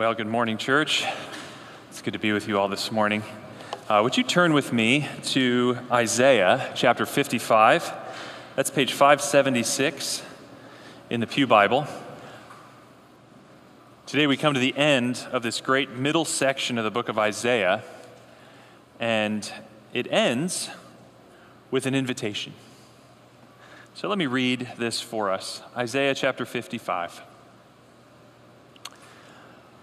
Well, good morning, church. It's good to be with you all this morning. Uh, would you turn with me to Isaiah chapter 55? That's page 576 in the Pew Bible. Today we come to the end of this great middle section of the book of Isaiah, and it ends with an invitation. So let me read this for us Isaiah chapter 55.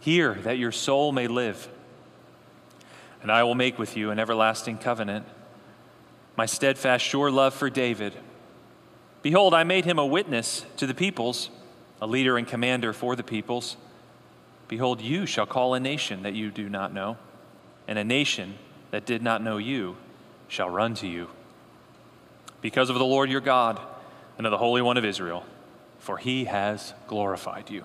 Hear that your soul may live. And I will make with you an everlasting covenant, my steadfast, sure love for David. Behold, I made him a witness to the peoples, a leader and commander for the peoples. Behold, you shall call a nation that you do not know, and a nation that did not know you shall run to you. Because of the Lord your God and of the Holy One of Israel, for he has glorified you.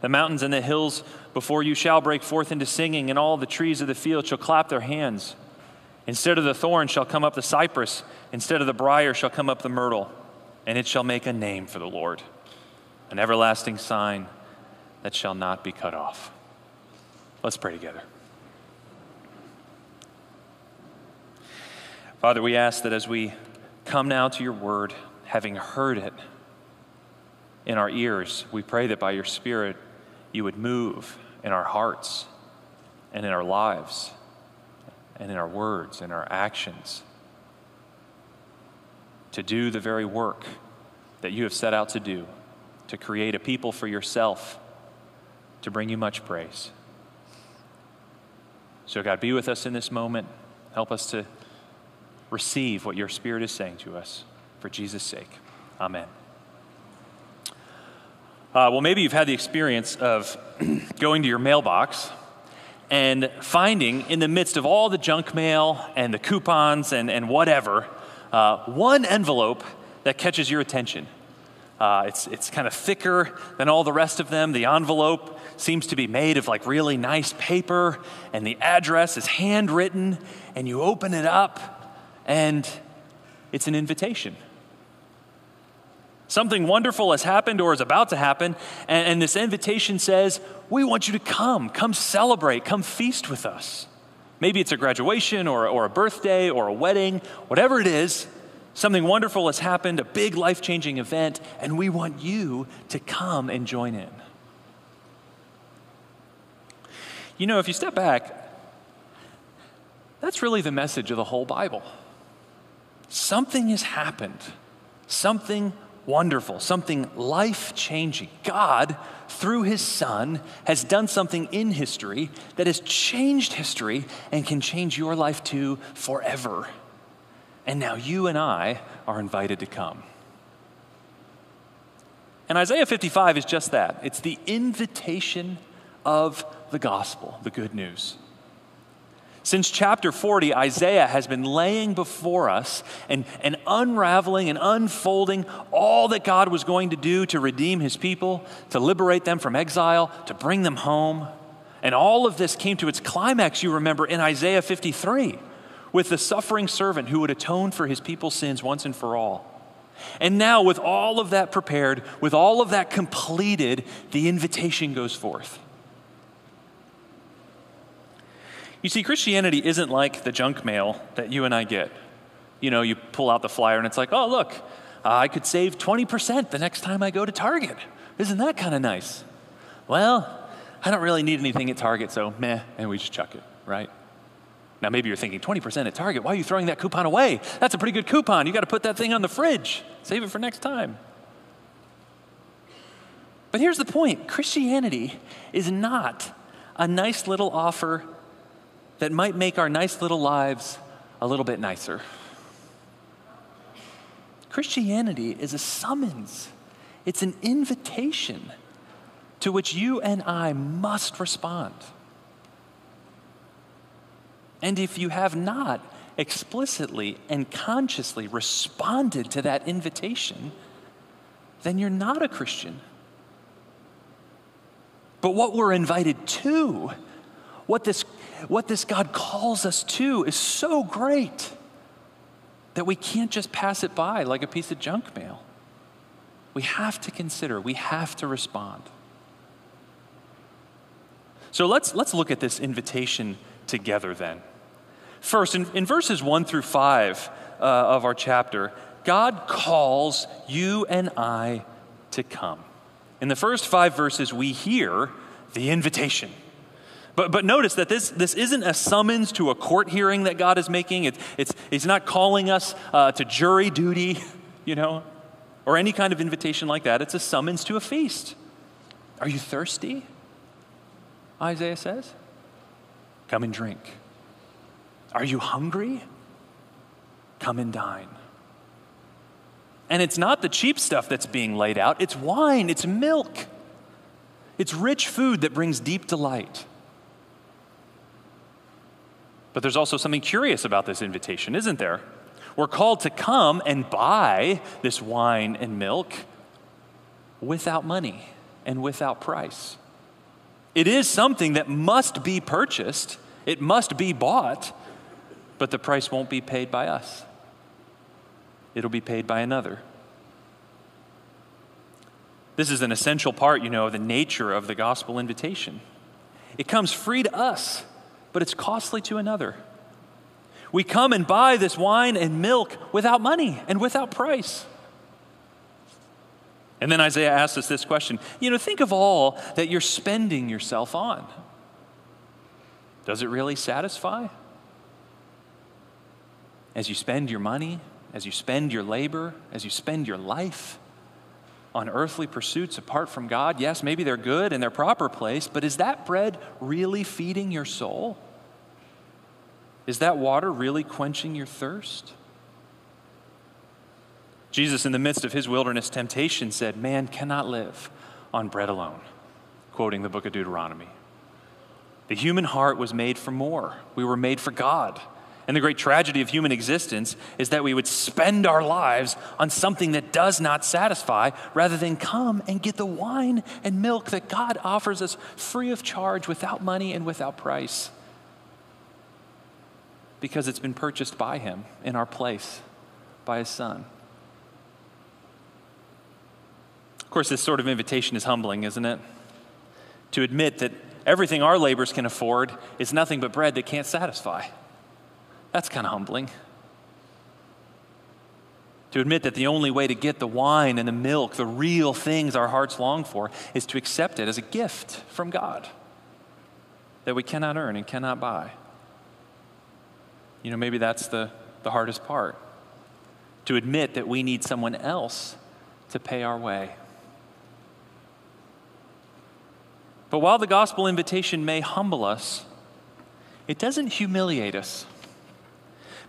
The mountains and the hills before you shall break forth into singing, and all the trees of the field shall clap their hands. Instead of the thorn shall come up the cypress, instead of the brier shall come up the myrtle, and it shall make a name for the Lord, an everlasting sign that shall not be cut off. Let's pray together. Father, we ask that as we come now to your word, having heard it in our ears, we pray that by your Spirit, you would move in our hearts and in our lives and in our words and our actions to do the very work that you have set out to do, to create a people for yourself, to bring you much praise. So, God, be with us in this moment. Help us to receive what your Spirit is saying to us for Jesus' sake. Amen. Uh, well, maybe you've had the experience of going to your mailbox and finding in the midst of all the junk mail and the coupons and, and whatever, uh, one envelope that catches your attention. Uh, it's, it's kind of thicker than all the rest of them. The envelope seems to be made of like really nice paper, and the address is handwritten, and you open it up, and it's an invitation. Something wonderful has happened or is about to happen, and, and, this invitation says, We want you to come, come celebrate, come feast with us. Maybe it's a graduation or, or a birthday or a wedding, whatever it is, something wonderful has happened, a big life changing event, and we want you to come and join in. You know, if you step back, that's really the message of the whole Bible. Something has happened. Something wonderful, something life changing. God, through his Son, has done something in history that has changed history and can change your life too forever. And now you and I are invited to come. And Isaiah 55 is just that it's the invitation of the gospel, the good news. Since chapter 40, Isaiah has been laying before us and, and unraveling and unfolding all that God was going to do to redeem his people, to liberate them from exile, to bring them home. And all of this came to its climax, you remember, in Isaiah 53, with the suffering servant who would atone for his people's sins once and for all. And now, with all of that prepared, with all of that completed, the invitation goes forth. You see, Christianity isn't like the junk mail that you and I get. You know, you pull out the flyer and it's like, oh, look, uh, I could save 20% the next time I go to Target. Isn't that kind of nice? Well, I don't really need anything at Target, so meh, and we just chuck it, right? Now, maybe you're thinking 20% at Target. Why are you throwing that coupon away? That's a pretty good coupon. You got to put that thing on the fridge, save it for next time. But here's the point Christianity is not a nice little offer that might make our nice little lives a little bit nicer. Christianity is a summons, it's an invitation to which you and I must respond. And if you have not explicitly and consciously responded to that invitation, then you're not a Christian. But what we're invited to, what this, what this God calls us to, is so great that we can't just pass it by like a piece of junk mail. We have to consider, we have to respond. So let's, let's look at this invitation together then. First, in, in verses 1 through 5 uh, of our chapter, God calls you and I to come. In the first five verses, we hear the invitation. But, but notice that this, this isn't a summons to a court hearing that God is making. It's, it's, he's not calling us uh, to jury duty, you know, or any kind of invitation like that. It's a summons to a feast. Are you thirsty? Isaiah says. Come and drink. Are you hungry? Come and dine. And it's not the cheap stuff that's being laid out, it's wine, it's milk, it's rich food that brings deep delight. But there's also something curious about this invitation, isn't there? We're called to come and buy this wine and milk without money and without price. It is something that must be purchased, it must be bought, but the price won't be paid by us. It'll be paid by another. This is an essential part, you know, of the nature of the gospel invitation. It comes free to us, but it's costly to another. We come and buy this wine and milk without money and without price. And then Isaiah asks us this question You know, think of all that you're spending yourself on. Does it really satisfy? As you spend your money, as you spend your labor, as you spend your life on earthly pursuits apart from God, yes, maybe they're good in their proper place, but is that bread really feeding your soul? Is that water really quenching your thirst? Jesus, in the midst of his wilderness temptation, said, Man cannot live on bread alone, quoting the book of Deuteronomy. The human heart was made for more, we were made for God. And the great tragedy of human existence is that we would spend our lives on something that does not satisfy rather than come and get the wine and milk that God offers us free of charge, without money and without price. Because it's been purchased by Him in our place, by His Son. Of course, this sort of invitation is humbling, isn't it? To admit that everything our labors can afford is nothing but bread that can't satisfy. That's kind of humbling. To admit that the only way to get the wine and the milk, the real things our hearts long for, is to accept it as a gift from God that we cannot earn and cannot buy. You know, maybe that's the, the hardest part. To admit that we need someone else to pay our way. But while the gospel invitation may humble us, it doesn't humiliate us.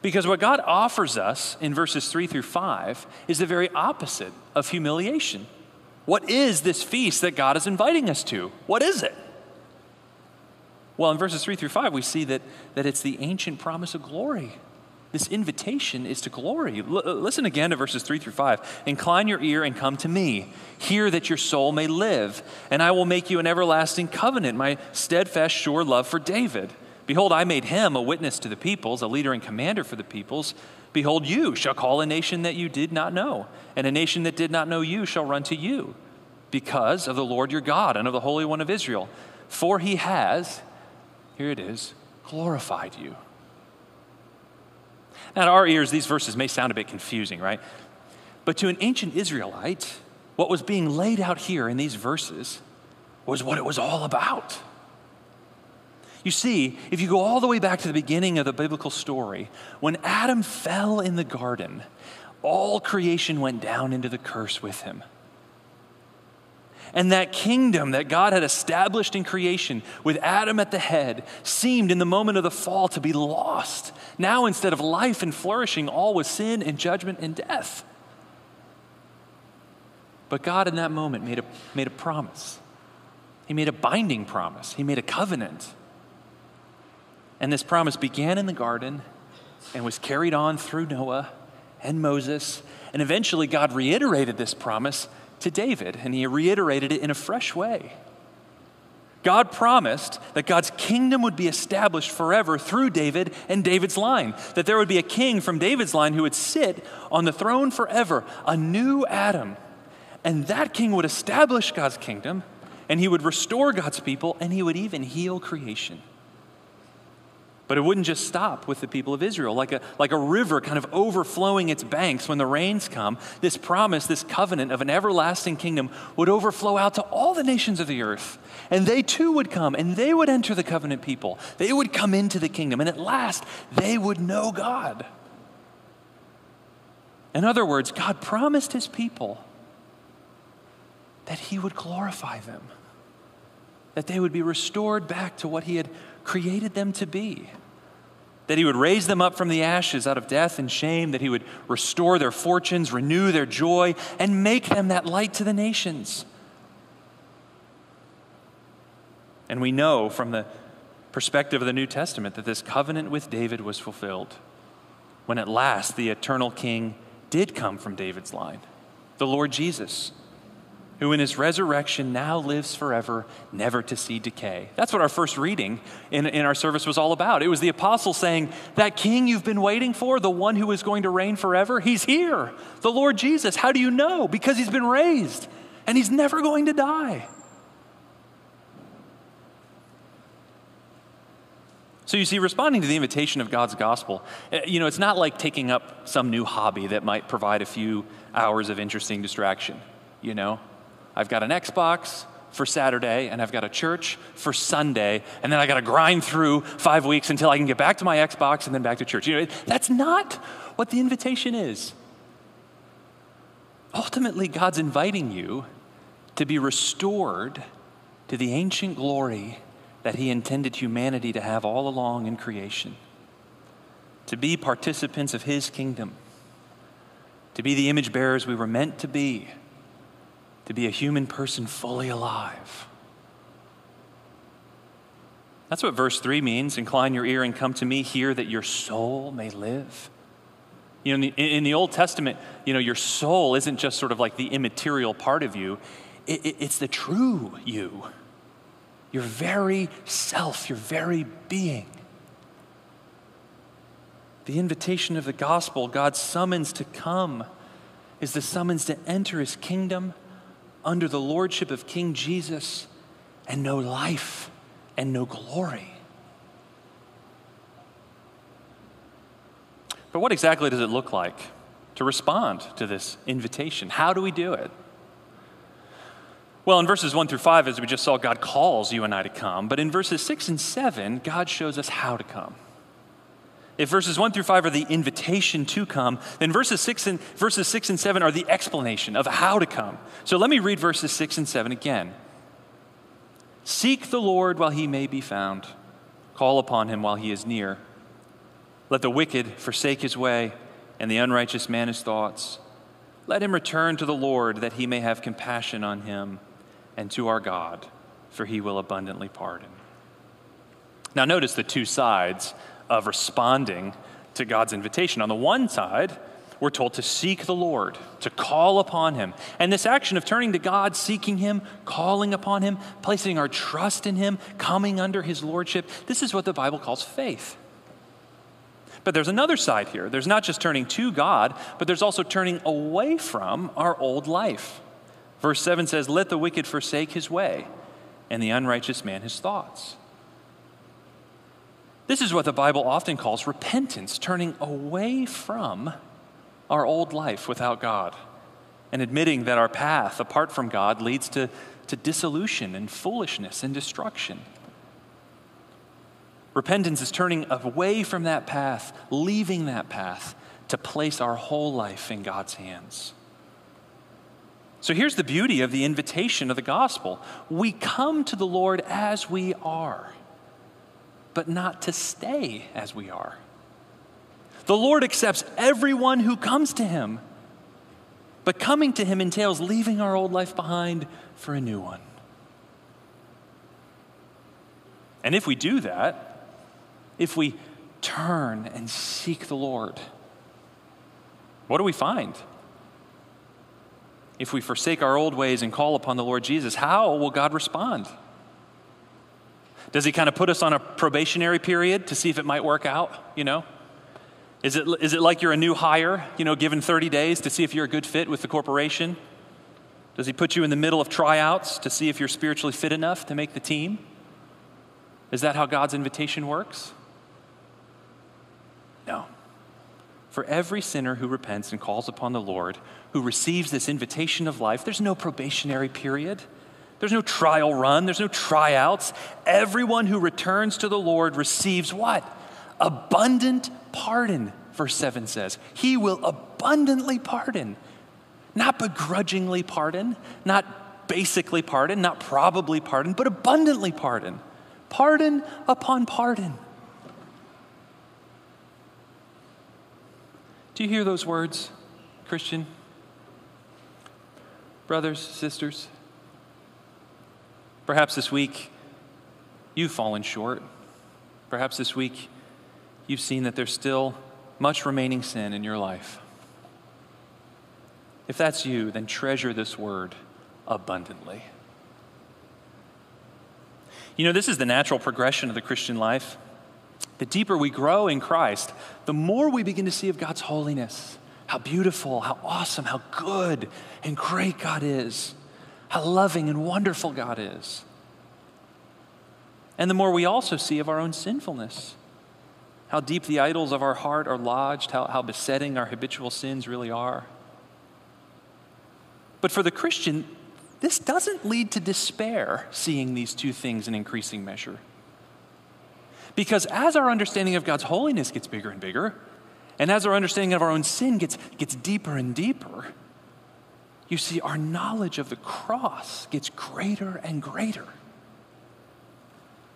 Because what God offers us in verses 3 through 5 is the very opposite of humiliation. What is this feast that God is inviting us to? What is it? Well, in verses 3 through 5, we see that, that it's the ancient promise of glory. This invitation is to glory. L- uh, listen again to verses 3 through 5. Incline your ear and come to me. Hear that your soul may live, and I will make you an everlasting covenant, my steadfast, sure love for David. Behold, I made him a witness to the peoples, a leader and commander for the peoples. Behold, you shall call a nation that you did not know, and a nation that did not know you shall run to you, because of the Lord your God and of the Holy One of Israel. For he has, here it is, glorified you. Now, to our ears, these verses may sound a bit confusing, right? But to an ancient Israelite, what was being laid out here in these verses was what it was all about. You see, if you go all the way back to the beginning of the biblical story, when Adam fell in the garden, all creation went down into the curse with him. And that kingdom that God had established in creation with Adam at the head seemed in the moment of the fall to be lost. Now, instead of life and flourishing, all was sin and judgment and death. But God, in that moment, made a, made a promise. He made a binding promise, He made a covenant. And this promise began in the garden and was carried on through Noah and Moses. And eventually, God reiterated this promise to David, and he reiterated it in a fresh way. God promised that God's kingdom would be established forever through David and David's line, that there would be a king from David's line who would sit on the throne forever, a new Adam. And that king would establish God's kingdom, and he would restore God's people, and he would even heal creation. But it wouldn't just stop with the people of Israel. Like a, like a river kind of overflowing its banks when the rains come, this promise, this covenant of an everlasting kingdom would overflow out to all the nations of the earth. And they too would come and they would enter the covenant people. They would come into the kingdom. And at last, they would know God. In other words, God promised his people that he would glorify them, that they would be restored back to what he had created them to be that he would raise them up from the ashes out of death and shame, that he would restore their fortunes, renew their joy, and make them that light to the nations. And we know from the perspective of the New Testament that this covenant with David was fulfilled when at last the eternal king did come from David's line, the Lord Jesus who in his resurrection now lives forever, never to see decay. That's what our first reading in, in our service was all about. It was the apostle saying, That king you've been waiting for, the one who is going to reign forever, he's here, the Lord Jesus. How do you know? Because he's been raised and he's never going to die. So you see, responding to the invitation of God's gospel, eh, you know, it's not like taking up some new hobby that might provide a few hours of interesting distraction, you know? I've got an Xbox for Saturday, and I've got a church for Sunday, and then I got to grind through five weeks until I can get back to my Xbox and then back to church. You know, that's not what the invitation is. Ultimately, God's inviting you to be restored to the ancient glory that He intended humanity to have all along in creation, to be participants of His kingdom, to be the image bearers we were meant to be to be a human person fully alive. That's what verse 3 means. Incline your ear and come to me, hear that your soul may live. You know, in the, in the, Old Testament, you know, your soul isn't just sort of like the immaterial part of you, it, it, it's the true you. Your very self, your very being. The invitation of the gospel, God's summons to come, is the summons to enter his kingdom under the lordship of King Jesus and know life and know glory. But what exactly does it look like to respond to this invitation? How do we do it? Well, in verses 1 through 5, as we just saw, God calls you and I to come. But in verses 6 and 7, God shows us how to come. If verses 1 through 5 are the invitation to come, then verses 6 and, verses 6 and 7 are the explanation of how to come. So let me read verses 6 and 7 again. Seek the Lord while he may be found, call upon him while he is near. Let the wicked forsake his way, and the unrighteous man his thoughts. Let him return to the Lord, that he may have compassion on him, and to our God, for he will abundantly pardon. Now, notice the two sides of responding to God's invitation. On the one side, we're told to seek the Lord, to call upon Him. And this action of turning to God, seeking Him, calling upon Him, placing our trust in Him, coming under His Lordship, this is what the Bible calls faith. But there's another side here. There's not just turning to God, but there's also turning away from our old life. Verse 7 says, Let the wicked forsake his way, and the unrighteous man his thoughts. This is what the Bible often calls repentance, turning away from our old life without God and admitting that our path apart from God leads to, to dissolution and foolishness and destruction. Repentance is turning away from that path, leaving that path to place our whole life in God's hands. So here's the beauty of the invitation of the gospel we come to the Lord as we are, but not to stay as we are. The Lord accepts everyone who comes to him, but coming to him entails leaving our old life behind for a new one. And if we do that, if we turn and seek the Lord, what do we find? If we forsake our old ways and call upon the Lord Jesus, how will God respond? Does he kind of put us on a probationary period to see if it might work out, you know? Is it, is it like you're a new hire, you know, given 30 days to see if you're a good fit with the corporation? Does he put you in the middle of tryouts to see if you're spiritually fit enough to make the team? Is that how God's invitation works? No. For every sinner who repents and calls upon the Lord, who receives this invitation of life, there's no probationary period. There's no trial run. There's no tryouts. Everyone who returns to the Lord receives what? abundant pardon, verse 7 says. He will abundantly pardon. Not begrudgingly pardon, not basically pardon, not probably pardon, but abundantly pardon. Pardon upon pardon. Do you hear those words, Christian? Brothers, sisters? Perhaps this week you've fallen short. Perhaps this week you've seen that there's still much remaining sin in your life. If that's you, then treasure this word abundantly. You know, this is the natural progression of the Christian life. The deeper we grow in Christ, the more we begin to see of God's holiness, how beautiful, how awesome, how good and great God is, how loving and wonderful God is. And the more we also see of our own sinfulness how deep the idols of our heart are lodged, how, how besetting our habitual sins really are. But for the Christian, this doesn't lead to despair, seeing these two things in increasing measure. Because as our understanding of God's holiness gets bigger and bigger, and as our understanding of our own sin gets, gets deeper and deeper, you see, our knowledge of the cross gets greater and greater.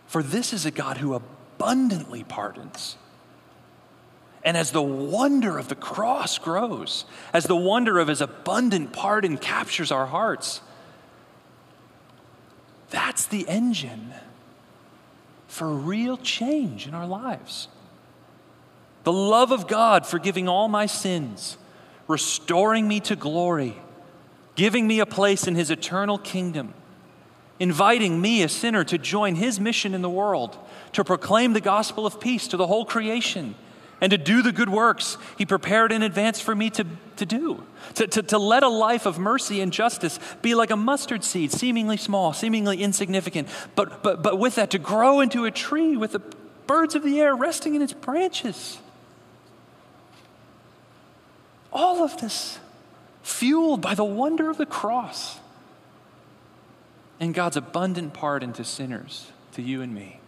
For this is a God who abundantly pardons and as the wonder of the cross grows, as the wonder of his abundant pardon captures our hearts, that's the engine for real change in our lives. The love of God forgiving all my sins, restoring me to glory, giving me a place in his eternal kingdom, inviting me, a sinner, to join his mission in the world, to proclaim the gospel of peace to the whole creation and to do the good works he prepared in advance for me to, to do. To, to, to let a life of mercy and justice be like a mustard seed, seemingly small, seemingly insignificant, but, but, but with that to grow into a tree with the birds of the air resting in its branches. All of this fueled by the wonder of the cross and God's abundant pardon to sinners, to you and me.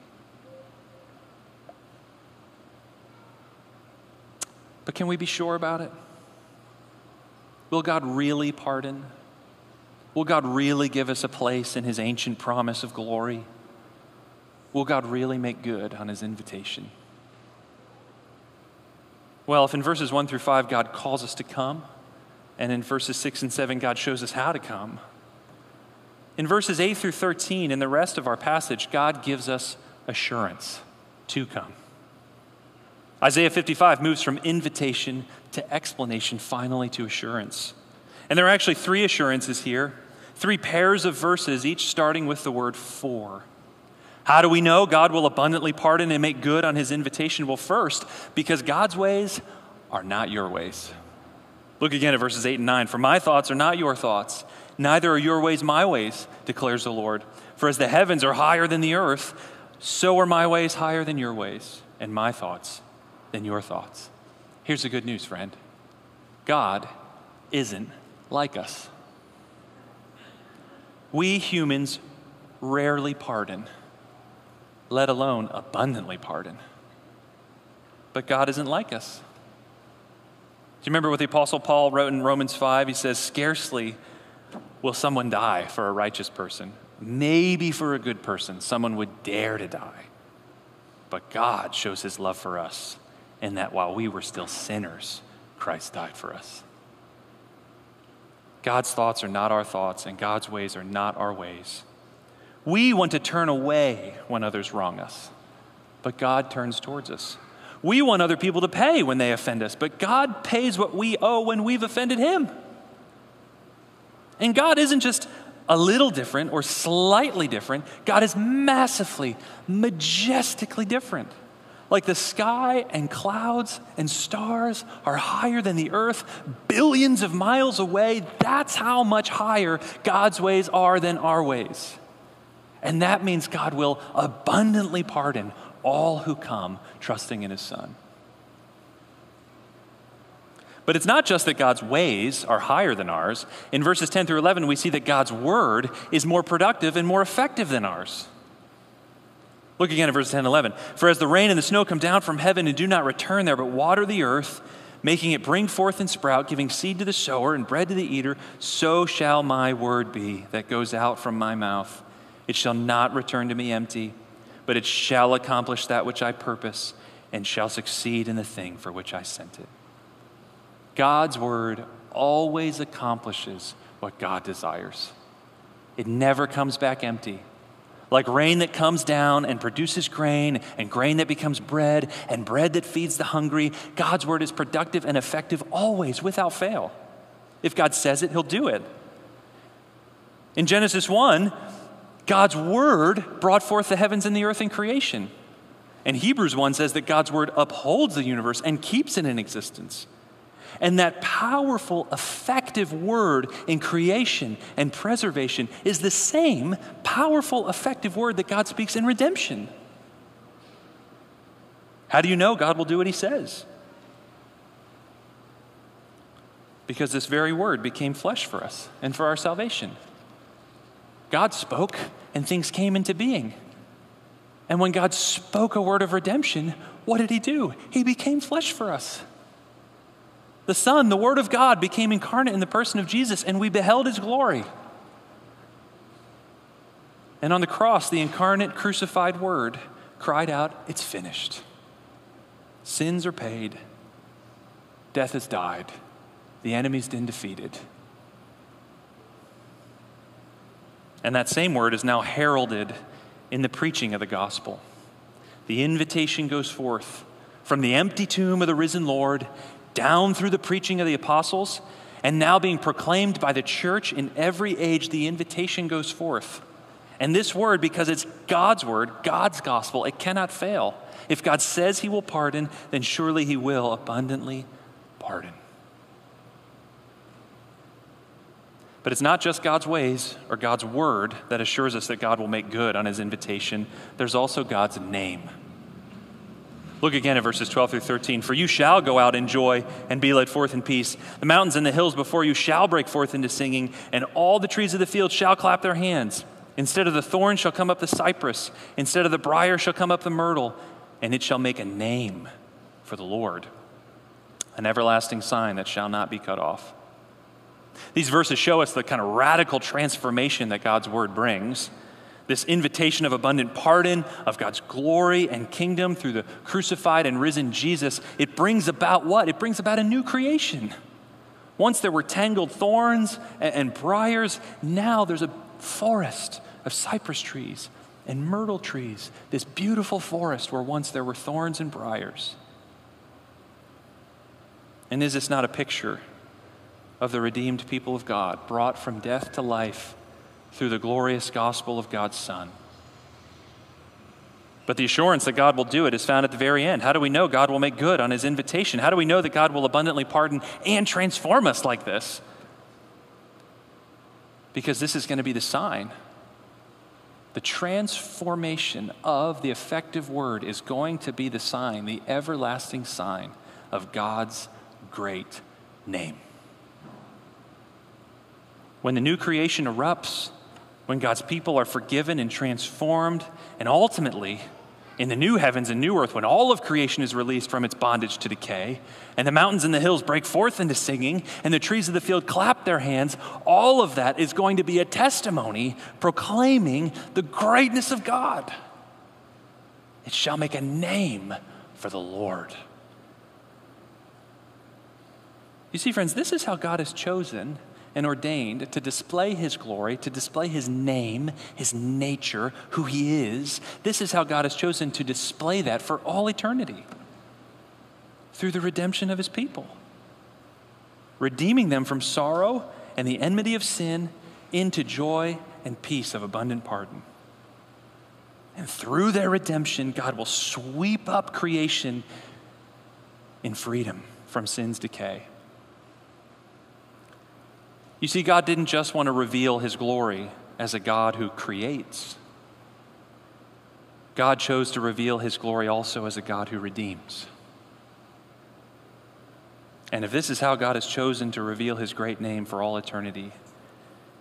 But can we be sure about it? Will God really pardon? Will God really give us a place in his ancient promise of glory? Will God really make good on his invitation? Well, if in verses 1 through 5 God calls us to come, and in verses 6 and 7 God shows us how to come, in verses 8 through 13 and the rest of our passage, God gives us assurance to come. Isaiah 55 moves from invitation to explanation, finally to assurance. And there are actually three assurances here, three pairs of verses, each starting with the word for. How do we know God will abundantly pardon and make good on his invitation? Well, first, because God's ways are not your ways. Look again at verses 8 and 9. For my thoughts are not your thoughts, neither are your ways my ways, declares the Lord. For as the heavens are higher than the earth, so are my ways higher than your ways, and my thoughts than your thoughts. Here's the good news, friend God isn't like us. We humans rarely pardon let alone abundantly pardon. But God isn't like us. Do you remember what the Apostle Paul wrote in Romans 5? He says, Scarcely will someone die for a righteous person. Maybe for a good person, someone would dare to die. But God shows his love for us in that while we were still sinners, Christ died for us. God's thoughts are not our thoughts, and God's ways are not our ways. We want to turn away when others wrong us, but God turns towards us. We want other people to pay when they offend us, but God pays what we owe when we've offended Him. And God isn't just a little different or slightly different, God is massively, majestically different. Like the sky and clouds and stars are higher than the earth, billions of miles away. That's how much higher God's ways are than our ways. And that means God will abundantly pardon all who come trusting in his Son. But it's not just that God's ways are higher than ours. In verses 10 through 11, we see that God's word is more productive and more effective than ours. Look again at verses 10 and 11. For as the rain and the snow come down from heaven and do not return there, but water the earth, making it bring forth and sprout, giving seed to the sower and bread to the eater, so shall my word be that goes out from my mouth. It shall not return to me empty, but it shall accomplish that which I purpose and shall succeed in the thing for which I sent it. God's word always accomplishes what God desires. It never comes back empty. Like rain that comes down and produces grain, and grain that becomes bread, and bread that feeds the hungry, God's word is productive and effective always, without fail. If God says it, He'll do it. In Genesis 1, God's word brought forth the heavens and the earth in creation. And Hebrews 1 says that God's word upholds the universe and keeps it in existence. And that powerful, effective word in creation and preservation is the same powerful, effective word that God speaks in redemption. How do you know God will do what he says? Because this very word became flesh for us and for our salvation. God spoke and things came into being. And when God spoke a word of redemption, what did he do? He became flesh for us. The Son, the Word of God, became incarnate in the person of Jesus, and we beheld his glory. And on the cross, the incarnate, crucified Word cried out, It's finished. Sins are paid, death has died, the enemy's been defeated. And that same word is now heralded in the preaching of the gospel. The invitation goes forth from the empty tomb of the risen Lord down through the preaching of the apostles, and now being proclaimed by the church in every age, the invitation goes forth. And this word, because it's God's word, God's gospel, it cannot fail. If God says he will pardon, then surely he will abundantly pardon. But it's not just God's ways or God's word that assures us that God will make good on his invitation, there's also God's name. Look again at verses 12 through 13. For you shall go out in joy and be led forth in peace. The mountains and the hills before you shall break forth into singing, and all the trees of the field shall clap their hands. Instead of the thorn shall come up the cypress, instead of the brier shall come up the myrtle, and it shall make a name for the Lord, an everlasting sign that shall not be cut off. These verses show us the kind of radical transformation that God's word brings. This invitation of abundant pardon, of God's glory and kingdom through the crucified and risen Jesus, it brings about what? It brings about a new creation. Once there were tangled thorns and, briars, now there's a forest of cypress trees and myrtle trees, this beautiful forest where once there were thorns and briars. And is this not a picture of the redeemed people of God, brought from death to life through the glorious gospel of God's Son. But the assurance that God will do it is found at the very end. How do we know God will make good on his invitation? How do we know that God will abundantly pardon and transform us like this? Because this is going to be the sign. The transformation of the effective word is going to be the sign, the everlasting sign of God's great name. When the new creation erupts, when God's people are forgiven and transformed, and ultimately, in the new heavens and new earth, when all of creation is released from its bondage to decay, and the mountains and the hills break forth into singing, and the trees of the field clap their hands, all of that is going to be a testimony proclaiming the greatness of God. It shall make a name for the Lord. You see, friends, this is how God has chosen and ordained to display his glory, to display his name, his nature, who he is. This is how God has chosen to display that for all eternity through the redemption of his people, redeeming them from sorrow and the enmity of sin into joy and peace of abundant pardon. And through their redemption, God will sweep up creation in freedom from sin's decay. You see, God didn't just want to reveal his glory as a God who creates, God chose to reveal his glory also as a God who redeems. And if this is how God has chosen to reveal his great name for all eternity,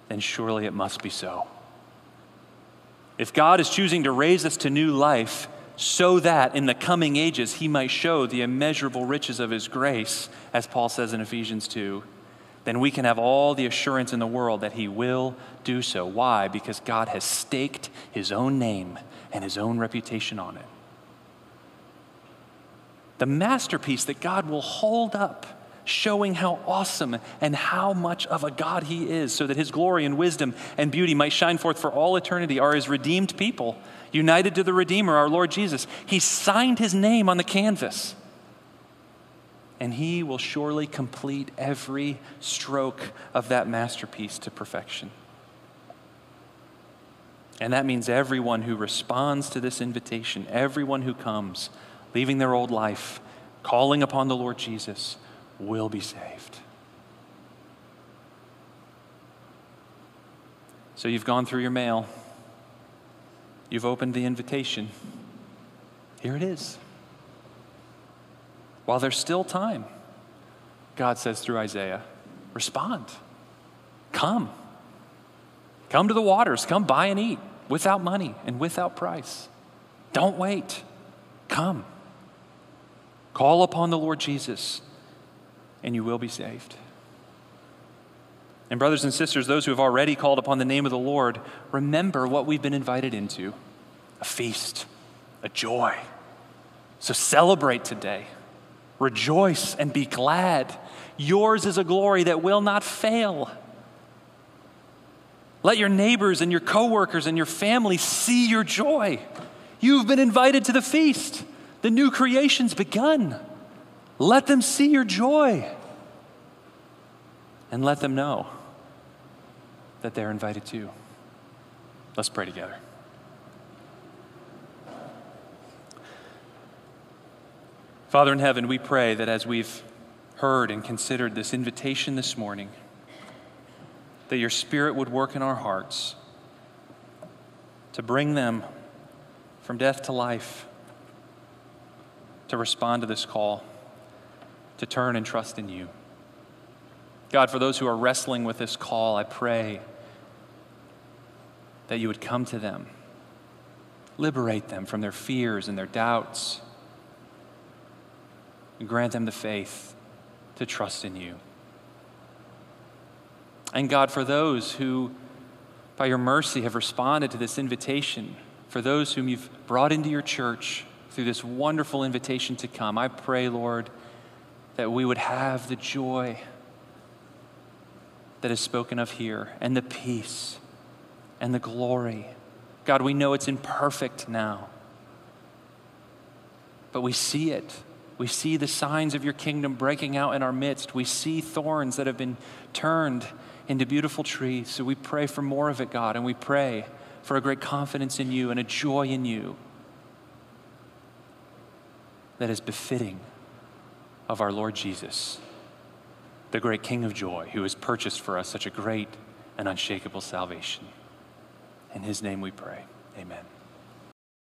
then surely it must be so. If God is choosing to raise us to new life so that in the coming ages he might show the immeasurable riches of his grace, as Paul says in Ephesians 2, then we can have all the assurance in the world that He will do so. Why? Because God has staked His own name and His own reputation on it. The masterpiece that God will hold up, showing how awesome and how much of a God He is, so that His glory and wisdom and beauty might shine forth for all eternity, are His redeemed people, united to the Redeemer, our Lord Jesus. He signed His name on the canvas and he will surely complete every stroke of that masterpiece to perfection. And that means everyone who responds to this invitation, everyone who comes, leaving their old life, calling upon the Lord Jesus, will be saved. So you've gone through your mail, you've opened the invitation. Here it is. While there's still time, God says through Isaiah, respond. Come. Come to the waters. Come buy and eat without money and without price. Don't wait. Come. Call upon the Lord Jesus, and you will be saved. And, brothers and sisters, those who have already called upon the name of the Lord, remember what we've been invited into a feast, a joy. So celebrate today. Rejoice and be glad. Yours is a glory that will not fail. Let your neighbors and your coworkers and your family see your joy. You've been invited to the feast. The new creation's begun. Let them see your joy. And let them know that they're invited too. Let's pray together. Father in heaven, we pray that as we've heard and considered this invitation this morning, that your Spirit would work in our hearts to bring them from death to life, to respond to this call, to turn and trust in you. God, for those who are wrestling with this call, I pray that you would come to them, liberate them from their fears and their doubts and grant them the faith to trust in you. And God, for those who, by your mercy, have responded to this invitation, for those whom you've brought into your church through this wonderful invitation to come, I pray, Lord, that we would have the joy that is spoken of here, and the peace, and the glory. God, we know it's imperfect now, but we see it we see the signs of your kingdom breaking out in our midst. We see thorns that have been turned into beautiful trees. So we pray for more of it, God, and we pray for a great confidence in you and a joy in you. that is befitting of our Lord Jesus, the great King of joy, who has purchased for us such a great and unshakable salvation. In his name we pray. Amen.